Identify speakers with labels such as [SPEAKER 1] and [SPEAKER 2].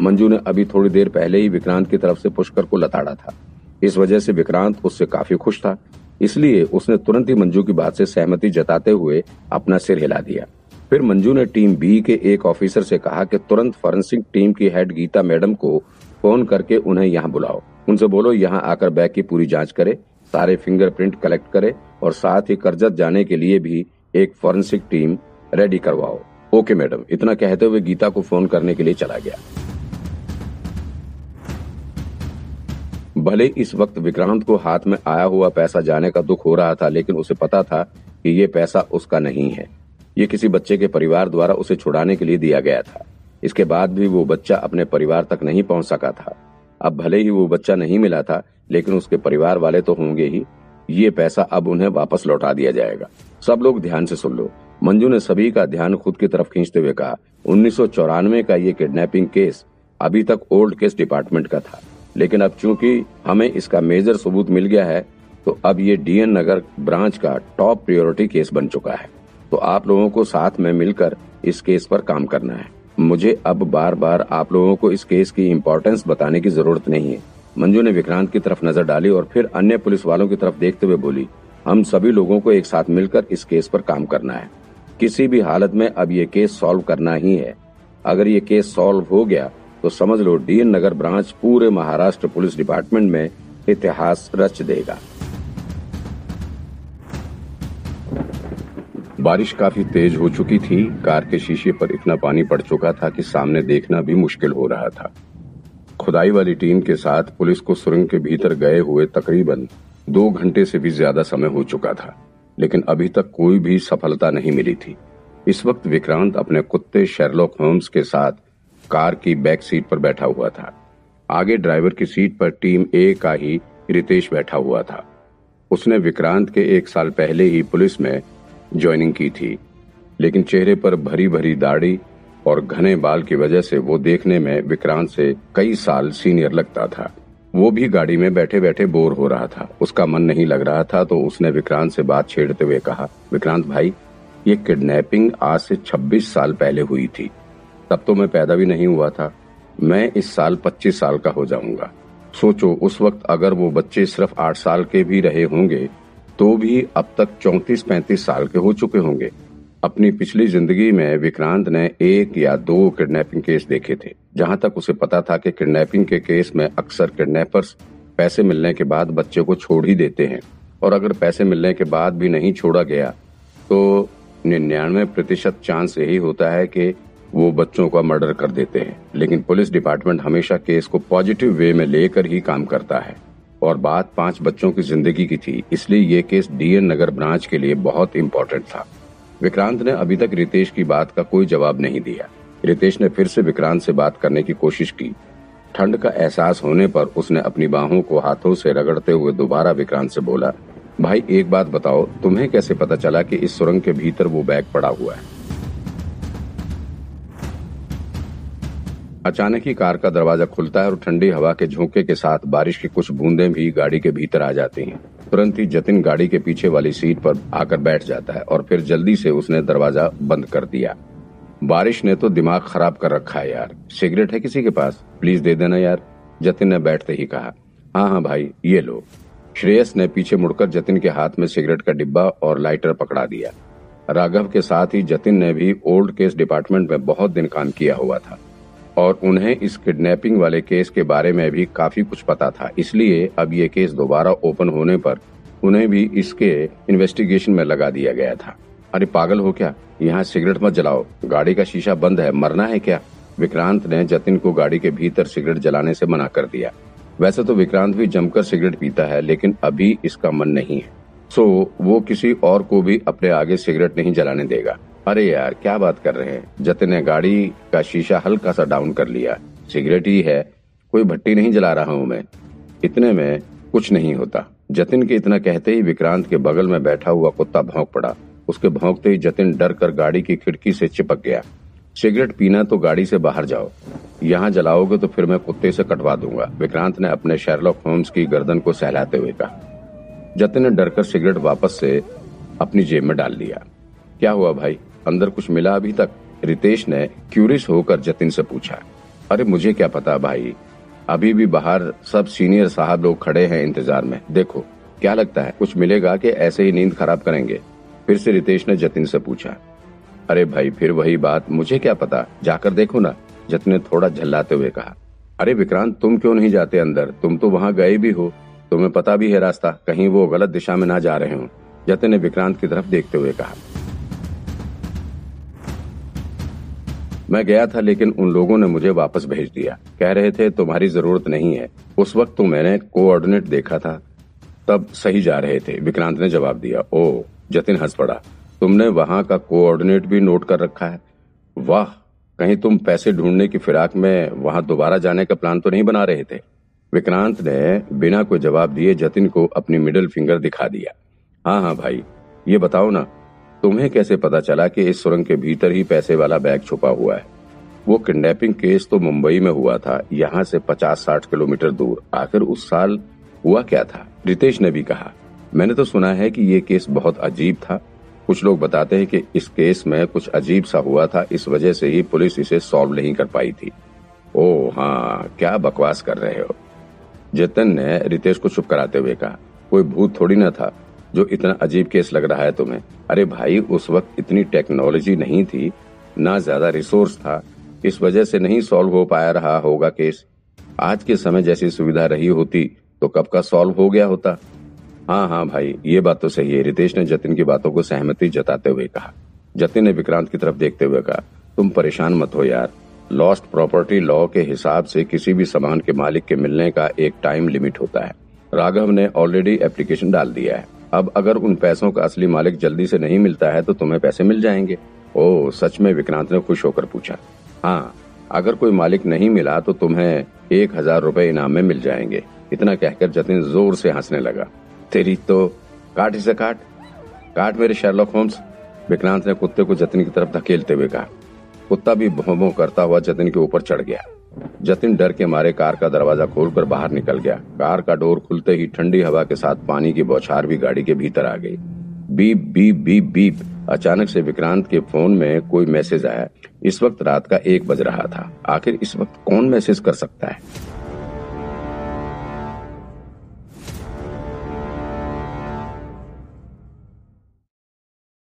[SPEAKER 1] मंजू ने अभी थोड़ी देर पहले ही विक्रांत की तरफ़ से पुष्कर को लताड़ा था। इस वजह से विक्रांत उससे काफ़ी खुश था, इसलिए उसने तुरंत ही मंजू की बात से सहमति जताते हुए अपना सिर हिला दिया। फिर मंजू ने टीम बी के एक ऑफिसर से कहा कि तुरंत फॉरेंसिक टीम की हेड गीता मैडम को फ़ोन करके उन्हें यहाँ बुलाओ। उनसे बोलो, यहाँ आकर बैग की पूरी जाँच करे, सारे फिंगरप्रिंट कलेक्ट करे और साथ ही कर्जत जाने के लिए भी एक फॉरेंसिक टीम रेडी करवाओ। ओके मैडम, इतना कहते हुए गीता को फ़ोन करने के लिए चला गया। भले इस वक्त विक्रांत को हाथ में आया हुआ पैसा जाने का दुख हो रहा था, लेकिन उसे पता था कि ये पैसा उसका नहीं है। ये किसी बच्चे के परिवार द्वारा उसे छुड़ाने के लिए दिया गया था। इसके बाद भी वो बच्चा अपने परिवार तक नहीं पहुँच सका था। अब भले ही वो बच्चा नहीं मिला था, लेकिन उसके परिवार वाले तो होंगे ही। ये पैसा अब उन्हें वापस लौटा दिया जाएगा। सब लोग ध्यान से सुन लो। मंजू ने सभी का ध्यान खुद की तरफ़ खींचते हुए कहा, उन्नीस सौ चौरानवे का ये किडनैपिंग केस अभी तक ओल्ड केस डिपार्टमेंट का था। लेकिन अब चूँकि हमें इसका मेजर सबूत मिल गया है तो अब ये डीएन नगर ब्रांच का टॉप प्रायोरिटी केस बन चुका है। तो आप लोगों को साथ में मिलकर इस केस पर काम करना है। मुझे अब बार बार आप लोगों को इस केस की इम्पोर्टेंस बताने की ज़रूरत नहीं है। मंजू ने विक्रांत की तरफ़ नज़र डाली और फिर अन्य पुलिस वालों की तरफ़ देखते हुए बोली, हम सभी लोगों को एक साथ मिलकर इस केस पर काम करना है। किसी भी हालत में अब ये केस सॉल्व करना ही है। अगर ये केस सॉल्व हो गया तो समझ लो, डीएन नगर ब्रांच पूरे महाराष्ट्र पुलिस डिपार्टमेंट में इतिहास रच देगा। बारिश काफ़ी तेज हो चुकी थी, कार के शीशे पर इतना पानी पड़ चुका था कि सामने देखना भी मुश्किल हो रहा था। खुदाई वाली टीम के साथ पुलिस को सुरंग के भीतर गए हुए तकरीबन दो घंटे से भी ज़्यादा समय हो चुका था, लेकिन अभी तक कोई भी सफलता नहीं मिली थी। इस वक्त विक्रांत अपने कुत्ते शेरलॉक होम्स के साथ कार की बैक सीट पर बैठा हुआ था। आगे ड्राइवर की सीट पर टीम ए का ही रितेश बैठा हुआ था। उसने विक्रांत के एक साल पहले ही पुलिस में ज्वाइनिंग की थी। लेकिन चेहरे पर भरी भरी दाढ़ी और घने बाल की वजह से वो देखने में विक्रांत से कई साल सीनियर लगता था। वो भी गाड़ी में बैठे बैठे बोर हो रहा था। उसका मन नहीं लग रहा था तो उसने विक्रांत से बात छेड़ते हुए कहा, विक्रांत भाई, ये किडनैपिंग आज से 26 साल पहले हुई थी। तब तो मैं पैदा भी नहीं हुआ था। मैं इस साल 25 साल का हो जाऊँगा। सोचो, उस वक्त अगर वो बच्चे सिर्फ़ आठ साल के भी रहे होंगे तो भी अब तक चौतीस पैंतीस साल के हो चुके होंगे। अपनी पिछली ज़िंदगी में विक्रांत ने एक या दो किडनैपिंग केस देखे थे, जहाँ तक उसे पता था कि किडनैपिंग के केस में अक्सर किडनैपर्स पैसे मिलने के बाद बच्चे को छोड़ ही देते हैं। और अगर पैसे मिलने के बाद भी नहीं छोड़ा गया तो निन्यानवे प्रतिशत चांस यही होता है कि वो बच्चों का मर्डर कर देते हैं। लेकिन पुलिस डिपार्टमेंट हमेशा केस को पॉजिटिव वे में लेकर ही काम करता है। और बात पाँच बच्चों की ज़िंदगी की थी, इसलिए ये केस डीएन नगर ब्रांच के लिए बहुत इम्पोर्टेंट था। विक्रांत ने अभी तक रितेश की बात का कोई जवाब नहीं दिया। रितेश ने फिर से विक्रांत से बात करने की कोशिश की। ठंड का एहसास होने पर उसने अपनी बाहों को हाथों से रगड़ते हुए दोबारा विक्रांत से बोला, भाई, एक बात बताओ, तुम्हें कैसे पता चला कि इस सुरंग के भीतर वो बैग पड़ा हुआ है? अचानक ही कार का दरवाज़ा खुलता है और ठंडी हवा के झोंके के साथ बारिश की कुछ बूंदें भी गाड़ी के भीतर आ जाती हैं। तुरंत ही जतिन गाड़ी के पीछे वाली सीट पर आकर बैठ जाता है और फिर जल्दी से उसने दरवाज़ा बंद कर दिया। बारिश ने तो दिमाग खराब कर रखा है यार। सिगरेट है किसी के पास? प्लीज़ दे देना यार। जतिन ने बैठते ही कहा हाँ हाँ भाई, ये लो। श्रेयस ने पीछे मुड़कर जतिन के हाथ में सिगरेट का डिब्बा और लाइटर पकड़ा दिया। राघव के साथ ही जतिन ने भी ओल्ड केस डिपार्टमेंट में बहुत दिन काम किया हुआ था। और उन्हें इस किडनैपिंग वाले केस के बारे में भी काफ़ी कुछ पता था। इसलिए अब ये केस दोबारा ओपन होने पर उन्हें भी इसके इन्वेस्टिगेशन में लगा दिया गया था। अरे पागल हो क्या? यहाँ सिगरेट मत जलाओ। गाड़ी का शीशा बंद है। मरना है क्या? विक्रांत ने जतिन को गाड़ी के भीतर सिगरेट जलाने से मना कर दिया। वैसे तो विक्रांत भी जमकर सिगरेट पीता है, लेकिन अभी इसका मन नहीं है। सो, वो किसी और को भी अपने आगे सिगरेट नहीं जलाने देगा। अरे यार, क्या बात कर रहे हैं? जतिन ने गाड़ी का शीशा हल्का सा डाउन कर लिया। सिगरेट ही है। कोई भट्टी नहीं जला रहा हूँ मैं। इतने में कुछ नहीं होता। जतिन के इतना कहते ही विक्रांत के बगल में बैठा हुआ कुत्ता भौंक पड़ा। उसके भौंकते ही जतिन डर कर गाड़ी की खिड़की से चिपक गया। सिगरेट पीना तो गाड़ी से बाहर जाओ। यहाँ जलाओगे तो फिर मैं कुत्ते से कटवा दूँगा। विक्रांत ने अपने शेरलॉक होम्स की गर्दन को सहलाते हुए कहा। जतिन ने डरकर सिगरेट वापस से अपनी जेब में डाल लिया क्या हुआ भाई? अंदर कुछ मिला अभी तक। रितेश ने क्यूरियस होकर जतिन से पूछा, अरे, मुझे क्या पता भाई? अभी भी बाहर सब सीनियर साहब लोग खड़े हैं इंतज़ार में। देखो, क्या लगता है, कुछ मिलेगा कि ऐसे ही नींद खराब करेंगे? फिर से रितेश ने जतिन से पूछा, अरे भाई, फिर वही बात, मुझे क्या पता? जाकर देखो ना, जतिन ने थोड़ा झल्लाते हुए कहा, अरे, विक्रांत, तुम क्यों नहीं जाते अंदर? तुम तो वहाँ गए भी हो। तुम्हें पता भी है रास्ता, कहीं वो गलत दिशा में ना जा रहे हो। जतिन ने विक्रांत की तरफ़ देखते हुए कहा मैं गया था, लेकिन उन लोगों ने मुझे वापस भेज दिया। कह रहे थे, तुम्हारी ज़रूरत नहीं है। उस वक्त तो मैंने कोऑर्डिनेट देखा था। तब सही जा रहे थे। विक्रांत ने जवाब दिया, ओ, जतिन हंस पड़ा। तुमने वहाँ का कोऑर्डिनेट भी नोट कर रखा है? वाह, कहीं तुम पैसे ढूँढने की फिराक में वहाँ दोबारा जाने का प्लान तो नहीं बना रहे थे? विक्रांत ने बिना कोई जवाब दिए जतिन को अपनी मिडिल फिंगर दिखा दिया। हाँ हाँ भाई, ये बताओ ना तुम्हें कैसे पता चला कि इस सुरंग के भीतर ही पैसे वाला बैग छुपा हुआ है? वो किडनैपिंग केस तो मुंबई में हुआ था, यहाँ से पचास साठ किलोमीटर दूर। आखिर उस साल हुआ क्या था? रितेश ने भी कहा, मैंने तो सुना है कि ये केस बहुत अजीब था। कुछ लोग बताते हैं कि इस केस में कुछ अजीब सा हुआ था, इस वजह से ही पुलिस इसे सॉल्व नहीं कर पाई थी। ओ हाँ क्या बकवास कर रहे हो? जतन ने रितेश को चुप कराते हुए कहा, कोई भूत थोड़ी ना था। जो इतना अजीब केस लग रहा है तुम्हें? अरे भाई, उस वक्त इतनी टेक्नोलॉजी नहीं थी, ना ज़्यादा रिसोर्स था। इस वजह से नहीं सॉल्व हो पाया रहा होगा केस। आज के समय जैसी सुविधा रही होती तो कब का सॉल्व हो गया होता? हाँ हाँ भाई, ये बात तो सही है। रितेश ने जतिन की बातों को सहमति जताते हुए कहा। जतिन ने विक्रांत की तरफ़ देखते हुए कहा, तुम परेशान मत हो यार। लॉस्ट प्रॉपर्टी लॉ के हिसाब से किसी भी सामान के मालिक के मिलने का एक टाइम लिमिट होता है। राघव ने ऑलरेडी एप्लीकेशन डाल दिया है। अब अगर उन पैसों का असली मालिक जल्दी से नहीं मिलता है तो तुम्हें पैसे मिल जाएँगे। ओ, सच में विक्रांत ने खुश होकर पूछा। हाँ अगर कोई मालिक नहीं मिला तो तुम्हें एक हज़ार रूपए इनाम में मिल जाएँगे। इतना कहकर जतिन ज़ोर से हंसने लगा। तेरी तो काट इसे काट। काट मेरे शेरलॉक होम्स, विक्रांत ने कुत्ते को जतिन की तरफ़ धकेलते हुए कहा। कुत्ता भी भों करता हुआ जतिन के ऊपर चढ़ गया। जतिन डर के मारे कार का दरवाज़ा खोलकर बाहर निकल गया। कार का डोर खुलते ही ठंडी हवा के साथ पानी की बौछार भी गाड़ी के भीतर आ गई। Beep beep beep beep. अचानक से विक्रांत के फ़ोन में कोई मैसेज आया। इस वक्त रात का एक बज रहा था। आखिर इस वक्त कौन मैसेज कर सकता है?